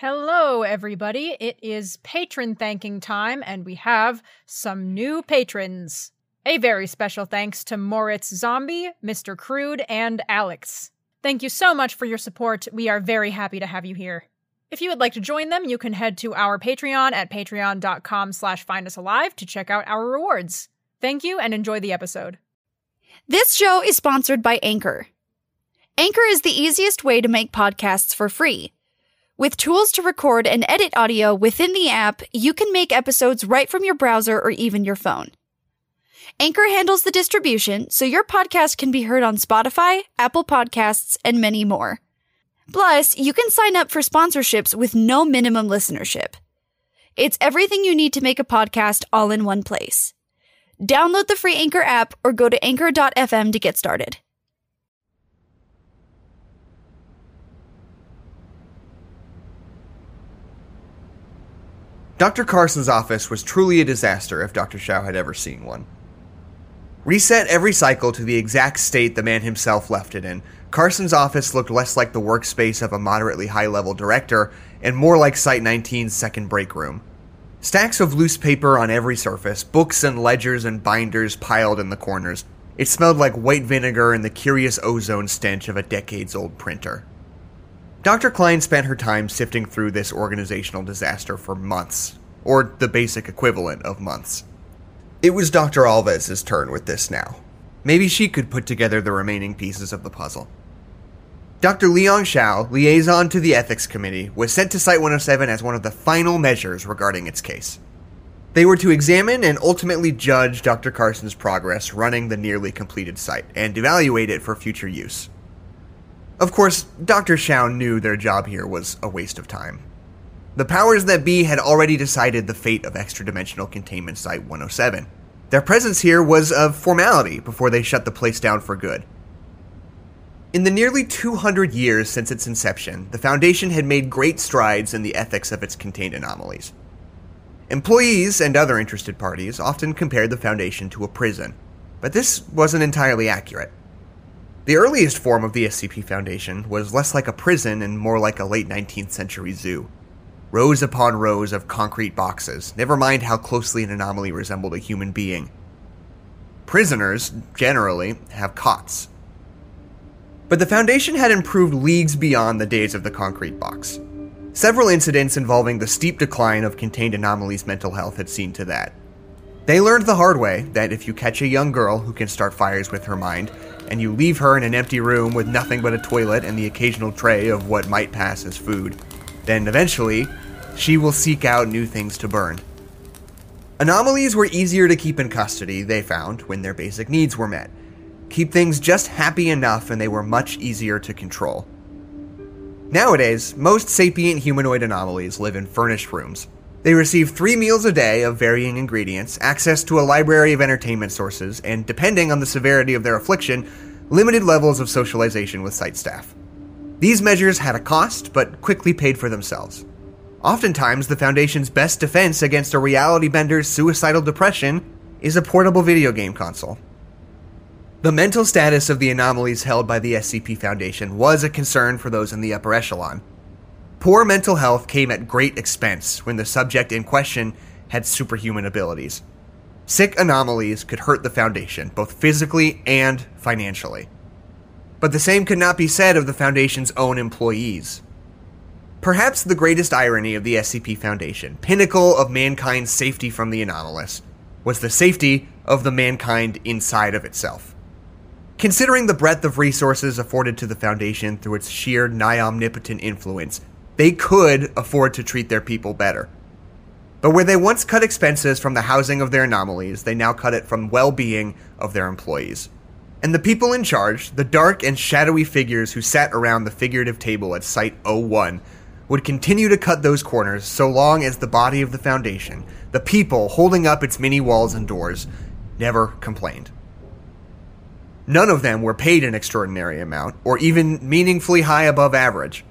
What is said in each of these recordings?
Hello, everybody. It is patron thanking time, and we have some new patrons. A very special thanks to Moritz Zombie, Mr. Crude, and Alex. Thank you so much for your support. We are very happy to have you here. If you would like to join them, you can head to our Patreon at patreon.com slash findusalive to check out our rewards. Thank you and enjoy the episode. This show is sponsored by Anchor. Anchor is the easiest way to make podcasts for free. With tools to record and edit audio within the app, you can make episodes right from your browser or even your phone. Anchor handles the distribution, so your podcast can be heard on Spotify, Apple Podcasts, and many more. Plus, you can sign up for sponsorships with no minimum listenership. It's everything you need to make a podcast all in one place. Download the free Anchor app or go to anchor.fm to get started. Dr. Carson's office was truly a disaster if Dr. Shao had ever seen one. Reset every cycle to the exact state the man himself left it in, Carson's office looked less like the workspace of a moderately high level director and more like Site 19's second break room. Stacks of loose paper on every surface, books and ledgers and binders piled in the corners. It smelled like white vinegar and the curious ozone stench of a decades old printer. Dr. Klein spent her time sifting through this organizational disaster for months, or the basic equivalent of months. It was Dr. Alves's turn with this now. Maybe she could put together the remaining pieces of the puzzle. Dr. Liang Shao, liaison to the Ethics Committee, was sent to Site 107 as one of the final measures regarding its case. They were to examine and ultimately judge Dr. Carson's progress running the nearly completed site and evaluate it for future use. Of course, Dr. Shao knew their job here was a waste of time. The powers that be had already decided the fate of extra dimensional containment site 107. Their presence here was a formality before they shut the place down for good. In the nearly 200 years since its inception, the Foundation had made great strides in the ethics of its contained anomalies. Employees and other interested parties often compared the Foundation to a prison, but this wasn't entirely accurate. The earliest form of the SCP Foundation was less like a prison and more like a late 19th century zoo. Rows upon rows of concrete boxes, never mind how closely an anomaly resembled a human being. Prisoners, generally, have cots. But the Foundation had improved leagues beyond the days of the concrete box. Several incidents involving the steep decline of contained anomalies' mental health had seen to that. They learned the hard way that if you catch a young girl who can start fires with her mind, and you leave her in an empty room with nothing but a toilet and the occasional tray of what might pass as food, then eventually, she will seek out new things to burn. Anomalies were easier to keep in custody, they found, when their basic needs were met. Keep things just happy enough, and they were much easier to control. Nowadays, most sapient humanoid anomalies live in furnished rooms. They receive three meals a day of varying ingredients, access to a library of entertainment sources, and depending on the severity of their affliction, limited levels of socialization with site staff. These measures had a cost, but quickly paid for themselves. Oftentimes, the Foundation's best defense against a reality bender's suicidal depression is a portable video game console. The mental status of the anomalies held by the SCP Foundation was a concern for those in the upper echelon. Poor mental health came at great expense when the subject in question had superhuman abilities. Sick anomalies could hurt the Foundation, both physically and financially. But the same could not be said of the Foundation's own employees. Perhaps the greatest irony of the SCP Foundation, pinnacle of mankind's safety from the anomalous, was the safety of the mankind inside of itself. Considering the breadth of resources afforded to the Foundation through its sheer nigh omnipotent influence, they could afford to treat their people better. But where they once cut expenses from the housing of their anomalies, they now cut it from well being of their employees. And the people in charge, the dark and shadowy figures who sat around the figurative table at Site 01, would continue to cut those corners so long as the body of the Foundation, the people holding up its many walls and doors, never complained. None of them were paid an extraordinary amount, or even meaningfully high above average.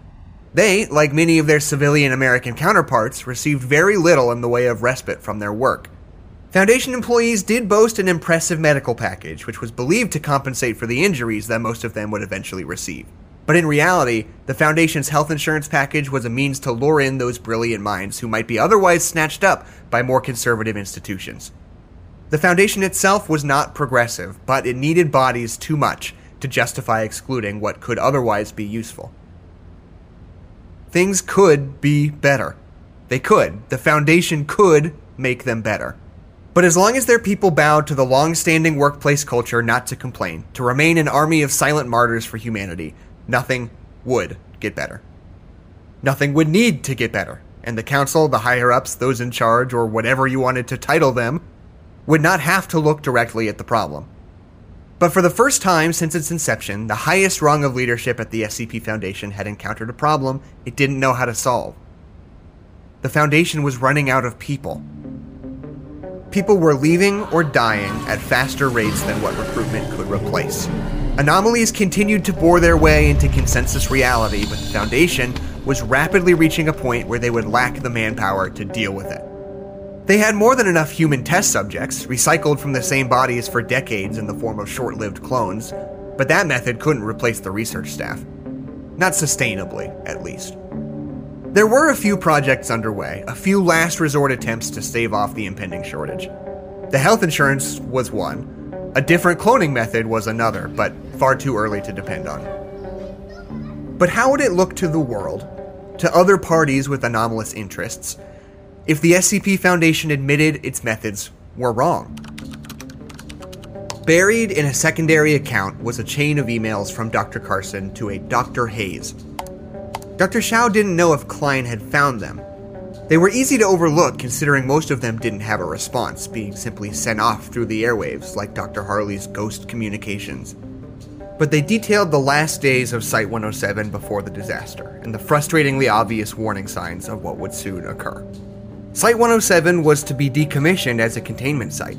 They, like many of their civilian American counterparts, received very little in the way of respite from their work. Foundation employees did boast an impressive medical package, which was believed to compensate for the injuries that most of them would eventually receive. But in reality, the Foundation's health insurance package was a means to lure in those brilliant minds who might be otherwise snatched up by more conservative institutions. The Foundation itself was not progressive, but it needed bodies too much to justify excluding what could otherwise be useful. Things could be better. They could. The Foundation could make them better. But as long as their people bowed to the long standing workplace culture not to complain, to remain an army of silent martyrs for humanity, nothing would get better. Nothing would need to get better, and the council, the higher ups, those in charge, or whatever you wanted to title them, would not have to look directly at the problem. But for the first time since its inception, the highest rung of leadership at the SCP Foundation had encountered a problem it didn't know how to solve. The Foundation was running out of people. People were leaving or dying at faster rates than what recruitment could replace. Anomalies continued to bore their way into consensus reality, but the Foundation was rapidly reaching a point where they would lack the manpower to deal with it. They had more than enough human test subjects, recycled from the same bodies for decades in the form of short lived clones, but that method couldn't replace the research staff. Not sustainably, at least. There were a few projects underway, a few last resort attempts to stave off the impending shortage. The health insurance was one, a different cloning method was another, but far too early to depend on. But how would it look to the world, to other parties with anomalous interests, if the SCP Foundation admitted its methods were wrong. Buried in a secondary account was a chain of emails from Dr. Carson to a Dr. Hayes. Dr. Shao didn't know if Klein had found them. They were easy to overlook considering most of them didn't have a response, being simply sent off through the airwaves like Dr. Harley's ghost communications. But they detailed the last days of Site 107 before the disaster and the frustratingly obvious warning signs of what would soon occur. Site 107 was to be decommissioned as a containment site.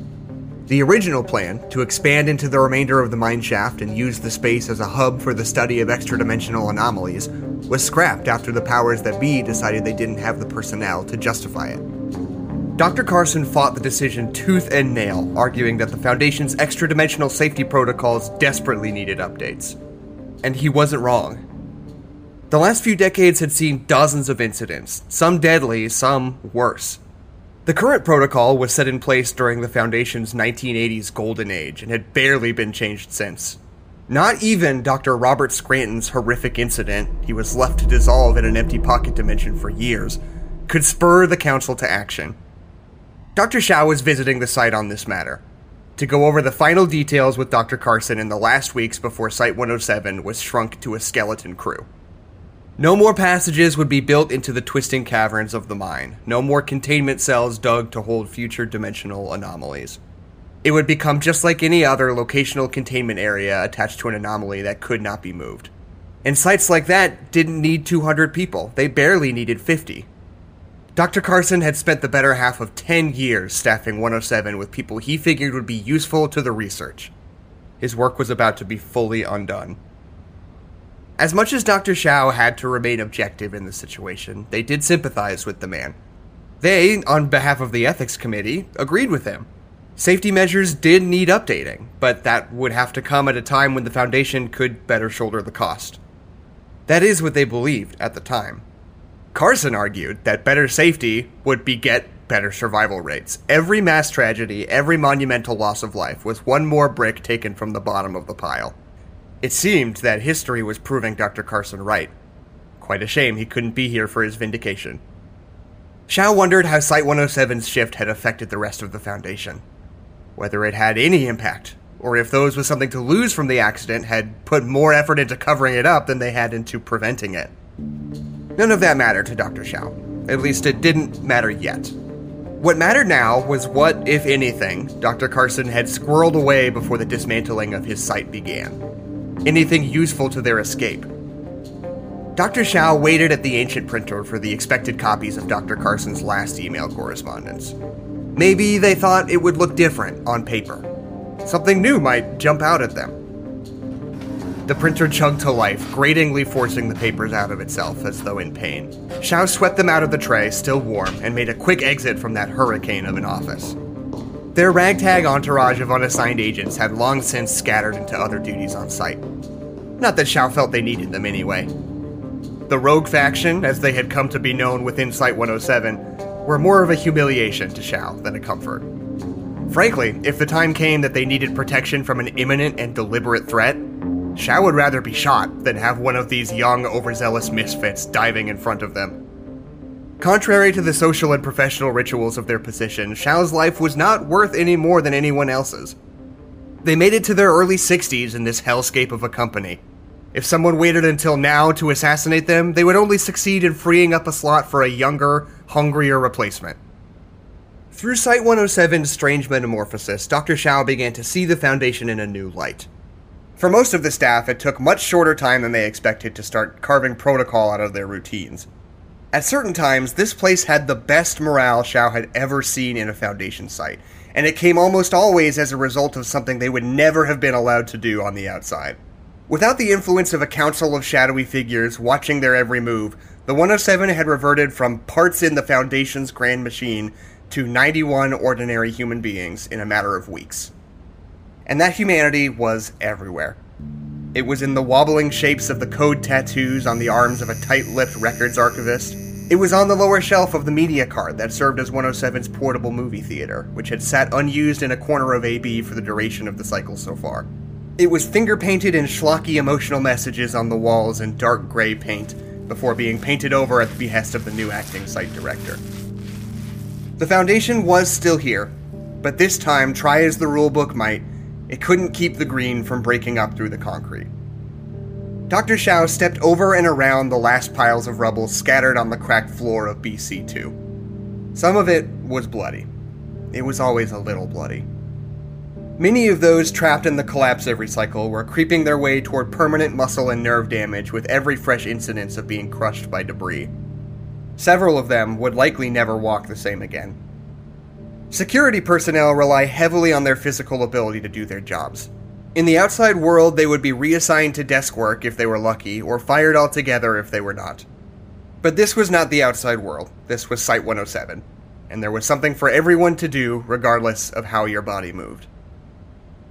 The original plan, to expand into the remainder of the mine shaft and use the space as a hub for the study of extra dimensional anomalies, was scrapped after the powers that be decided they didn't have the personnel to justify it. Dr. Carson fought the decision tooth and nail, arguing that the Foundation's extra dimensional safety protocols desperately needed updates. And he wasn't wrong. The last few decades had seen dozens of incidents, some deadly, some worse. The current protocol was set in place during the Foundation's 1980s golden age and had barely been changed since. Not even Dr. Robert Scranton's horrific incident, he was left to dissolve in an empty pocket dimension for years, could spur the Council to action. Dr. Shao was visiting the site on this matter, to go over the final details with Dr. Carson in the last weeks before Site 107 was shrunk to a skeleton crew. No more passages would be built into the twisting caverns of the mine. No more containment cells dug to hold future dimensional anomalies. It would become just like any other locational containment area attached to an anomaly that could not be moved. And sites like that didn't need 200 people, they barely needed 50. Dr. Carson had spent the better half of 10 years staffing 107 with people he figured would be useful to the research. His work was about to be fully undone. As much as Dr. Shao had to remain objective in the situation, they did sympathize with the man. They, on behalf of the ethics committee, agreed with him. Safety measures did need updating, but that would have to come at a time when the Foundation could better shoulder the cost. That is what they believed at the time. Carson argued that better safety would beget better survival rates. Every mass tragedy, every monumental loss of life was one more brick taken from the bottom of the pile. It seemed that history was proving Dr. Carson right. Quite a shame he couldn't be here for his vindication. Shao wondered how Site 107's shift had affected the rest of the Foundation. Whether it had any impact, or if those with something to lose from the accident had put more effort into covering it up than they had into preventing it. None of that mattered to Dr. Shao. At least it didn't matter yet. What mattered now was what, if anything, Dr. Carson had squirreled away before the dismantling of his site began anything useful to their escape. Dr. Shao waited at the ancient printer for the expected copies of Dr. Carson's last email correspondence. Maybe they thought it would look different on paper. Something new might jump out at them. The printer chugged to life, gratingly forcing the papers out of itself as though in pain. Shao swept them out of the tray, still warm, and made a quick exit from that hurricane of an office. Their ragtag entourage of unassigned agents had long since scattered into other duties on site. Not that Shao felt they needed them anyway. The Rogue faction, as they had come to be known within Site 107, were more of a humiliation to Shao than a comfort. Frankly, if the time came that they needed protection from an imminent and deliberate threat, Shao would rather be shot than have one of these young, overzealous misfits diving in front of them. Contrary to the social and professional rituals of their position, Shao's life was not worth any more than anyone else's. They made it to their early 60s in this hellscape of a company. If someone waited until now to assassinate them, they would only succeed in freeing up a slot for a younger, hungrier replacement. Through Site 107's strange metamorphosis, Dr. Shao began to see the Foundation in a new light. For most of the staff, it took much shorter time than they expected to start carving protocol out of their routines. At certain times, this place had the best morale Shao had ever seen in a Foundation site, and it came almost always as a result of something they would never have been allowed to do on the outside. Without the influence of a council of shadowy figures watching their every move, the 107 had reverted from parts in the Foundation's grand machine to 91 ordinary human beings in a matter of weeks. And that humanity was everywhere. It was in the wobbling shapes of the code tattoos on the arms of a tight lipped records archivist. It was on the lower shelf of the media card that served as 107's portable movie theater, which had sat unused in a corner of AB for the duration of the cycle so far. It was finger painted in schlocky emotional messages on the walls in dark gray paint, before being painted over at the behest of the new acting site director. The Foundation was still here, but this time, try as the rulebook might, it couldn't keep the green from breaking up through the concrete. Dr. Shao stepped over and around the last piles of rubble scattered on the cracked floor of BC 2. Some of it was bloody. It was always a little bloody. Many of those trapped in the collapse every cycle were creeping their way toward permanent muscle and nerve damage with every fresh incidence of being crushed by debris. Several of them would likely never walk the same again. Security personnel rely heavily on their physical ability to do their jobs. In the outside world, they would be reassigned to desk work if they were lucky, or fired altogether if they were not. But this was not the outside world, this was Site 107, and there was something for everyone to do, regardless of how your body moved.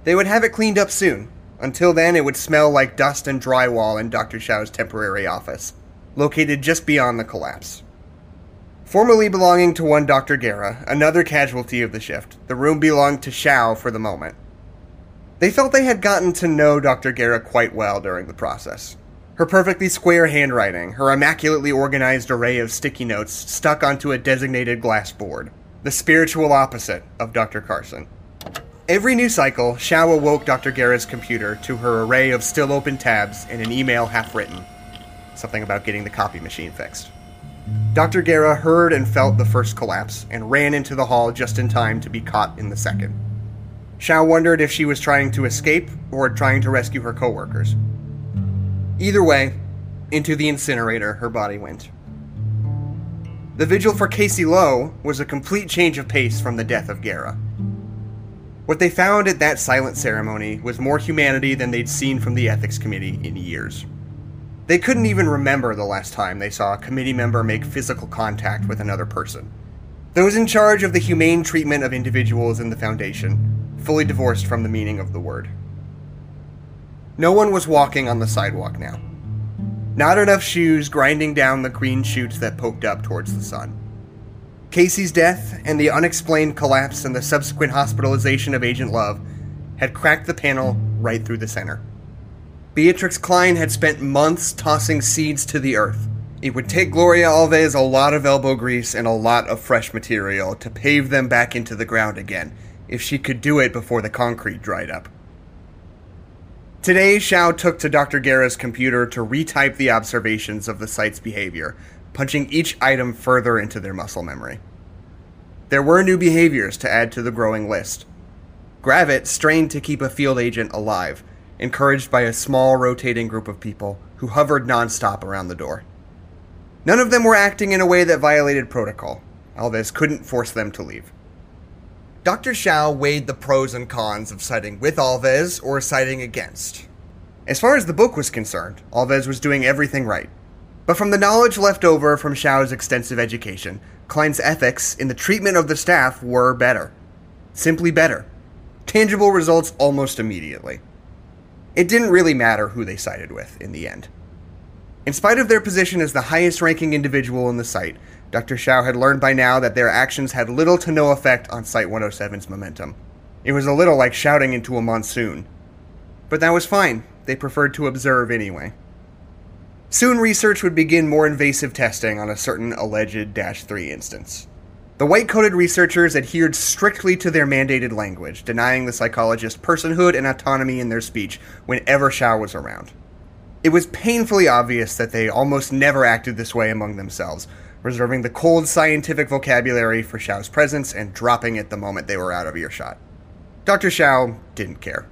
They would have it cleaned up soon. Until then, it would smell like dust and drywall in Dr. Shao's temporary office, located just beyond the collapse. Formerly belonging to one Dr. Guerra, another casualty of the shift, the room belonged to Shao for the moment. They felt they had gotten to know Dr. Guerra quite well during the process. Her perfectly square handwriting, her immaculately organized array of sticky notes stuck onto a designated glass board, the spiritual opposite of Dr. Carson. Every new cycle, Shao awoke Dr. Guerra's computer to her array of still open tabs and an email half written. Something about getting the copy machine fixed. Dr. Guerra heard and felt the first collapse and ran into the hall just in time to be caught in the second. Shao wondered if she was trying to escape or trying to rescue her coworkers. Either way, into the incinerator her body went. The vigil for Casey Lowe was a complete change of pace from the death of Guerra. What they found at that silent ceremony was more humanity than they'd seen from the ethics committee in years. They couldn't even remember the last time they saw a committee member make physical contact with another person. Those in charge of the humane treatment of individuals in the Foundation, fully divorced from the meaning of the word. No one was walking on the sidewalk now. Not enough shoes grinding down the green shoots that poked up towards the sun. Casey's death and the unexplained collapse and the subsequent hospitalization of Agent Love had cracked the panel right through the center. Beatrix Klein had spent months tossing seeds to the earth. It would take Gloria Alves a lot of elbow grease and a lot of fresh material to pave them back into the ground again, if she could do it before the concrete dried up. Today, Shao took to Dr. Guerra's computer to retype the observations of the site's behavior, punching each item further into their muscle memory. There were new behaviors to add to the growing list. Gravit strained to keep a field agent alive, encouraged by a small rotating group of people who hovered nonstop around the door. None of them were acting in a way that violated protocol. Alves couldn't force them to leave. Dr. Shao weighed the pros and cons of siding with Alves or siding against. As far as the book was concerned, Alves was doing everything right. But from the knowledge left over from Shao's extensive education, Klein's ethics in the treatment of the staff were better. Simply better. Tangible results almost immediately. It didn't really matter who they sided with in the end. In spite of their position as the highest ranking individual in the site, Dr. Shao had learned by now that their actions had little to no effect on Site 107's momentum. It was a little like shouting into a monsoon. But that was fine, they preferred to observe anyway. Soon, research would begin more invasive testing on a certain alleged Dash 3 instance. The white coated researchers adhered strictly to their mandated language, denying the psychologist personhood and autonomy in their speech whenever Shao was around. It was painfully obvious that they almost never acted this way among themselves, reserving the cold scientific vocabulary for Shao's presence and dropping it the moment they were out of earshot. Dr. Shao didn't care.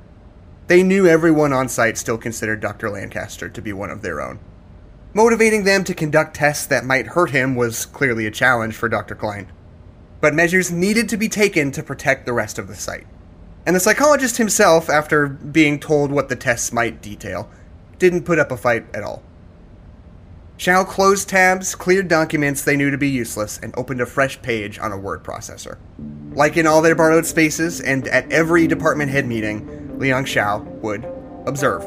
They knew everyone on site still considered Dr. Lancaster to be one of their own. Motivating them to conduct tests that might hurt him was clearly a challenge for Dr. Klein but measures needed to be taken to protect the rest of the site. And the psychologist himself, after being told what the tests might detail, didn't put up a fight at all. Shao closed tabs, cleared documents they knew to be useless, and opened a fresh page on a word processor. Like in all their borrowed spaces, and at every department head meeting, Liang Shao would observe.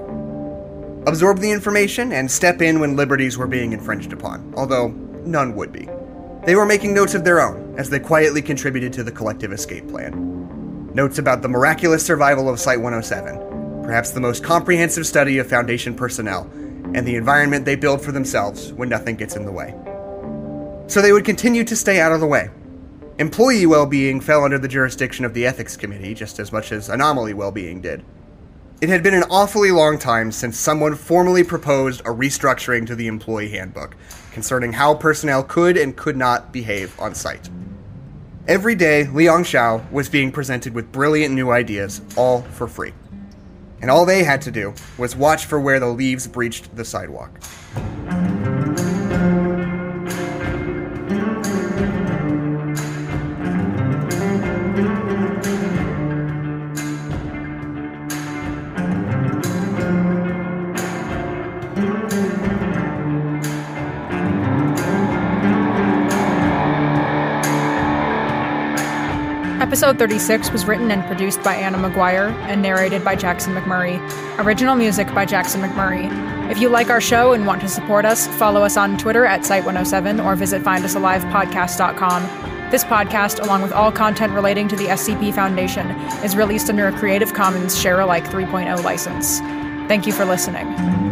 Absorb the information and step in when liberties were being infringed upon, although none would be. They were making notes of their own as they quietly contributed to the collective escape plan. Notes about the miraculous survival of Site 107, perhaps the most comprehensive study of Foundation personnel, and the environment they build for themselves when nothing gets in the way. So they would continue to stay out of the way. Employee well being fell under the jurisdiction of the Ethics Committee just as much as anomaly well being did. It had been an awfully long time since someone formally proposed a restructuring to the employee handbook concerning how personnel could and could not behave on site. Every day, Liang Shao was being presented with brilliant new ideas, all for free. And all they had to do was watch for where the leaves breached the sidewalk. Episode 36 was written and produced by Anna Maguire and narrated by Jackson McMurray. Original music by Jackson McMurray. If you like our show and want to support us, follow us on Twitter at Site107 or visit findusalivepodcast.com. This podcast, along with all content relating to the SCP Foundation, is released under a Creative Commons Share Alike 3.0 license. Thank you for listening.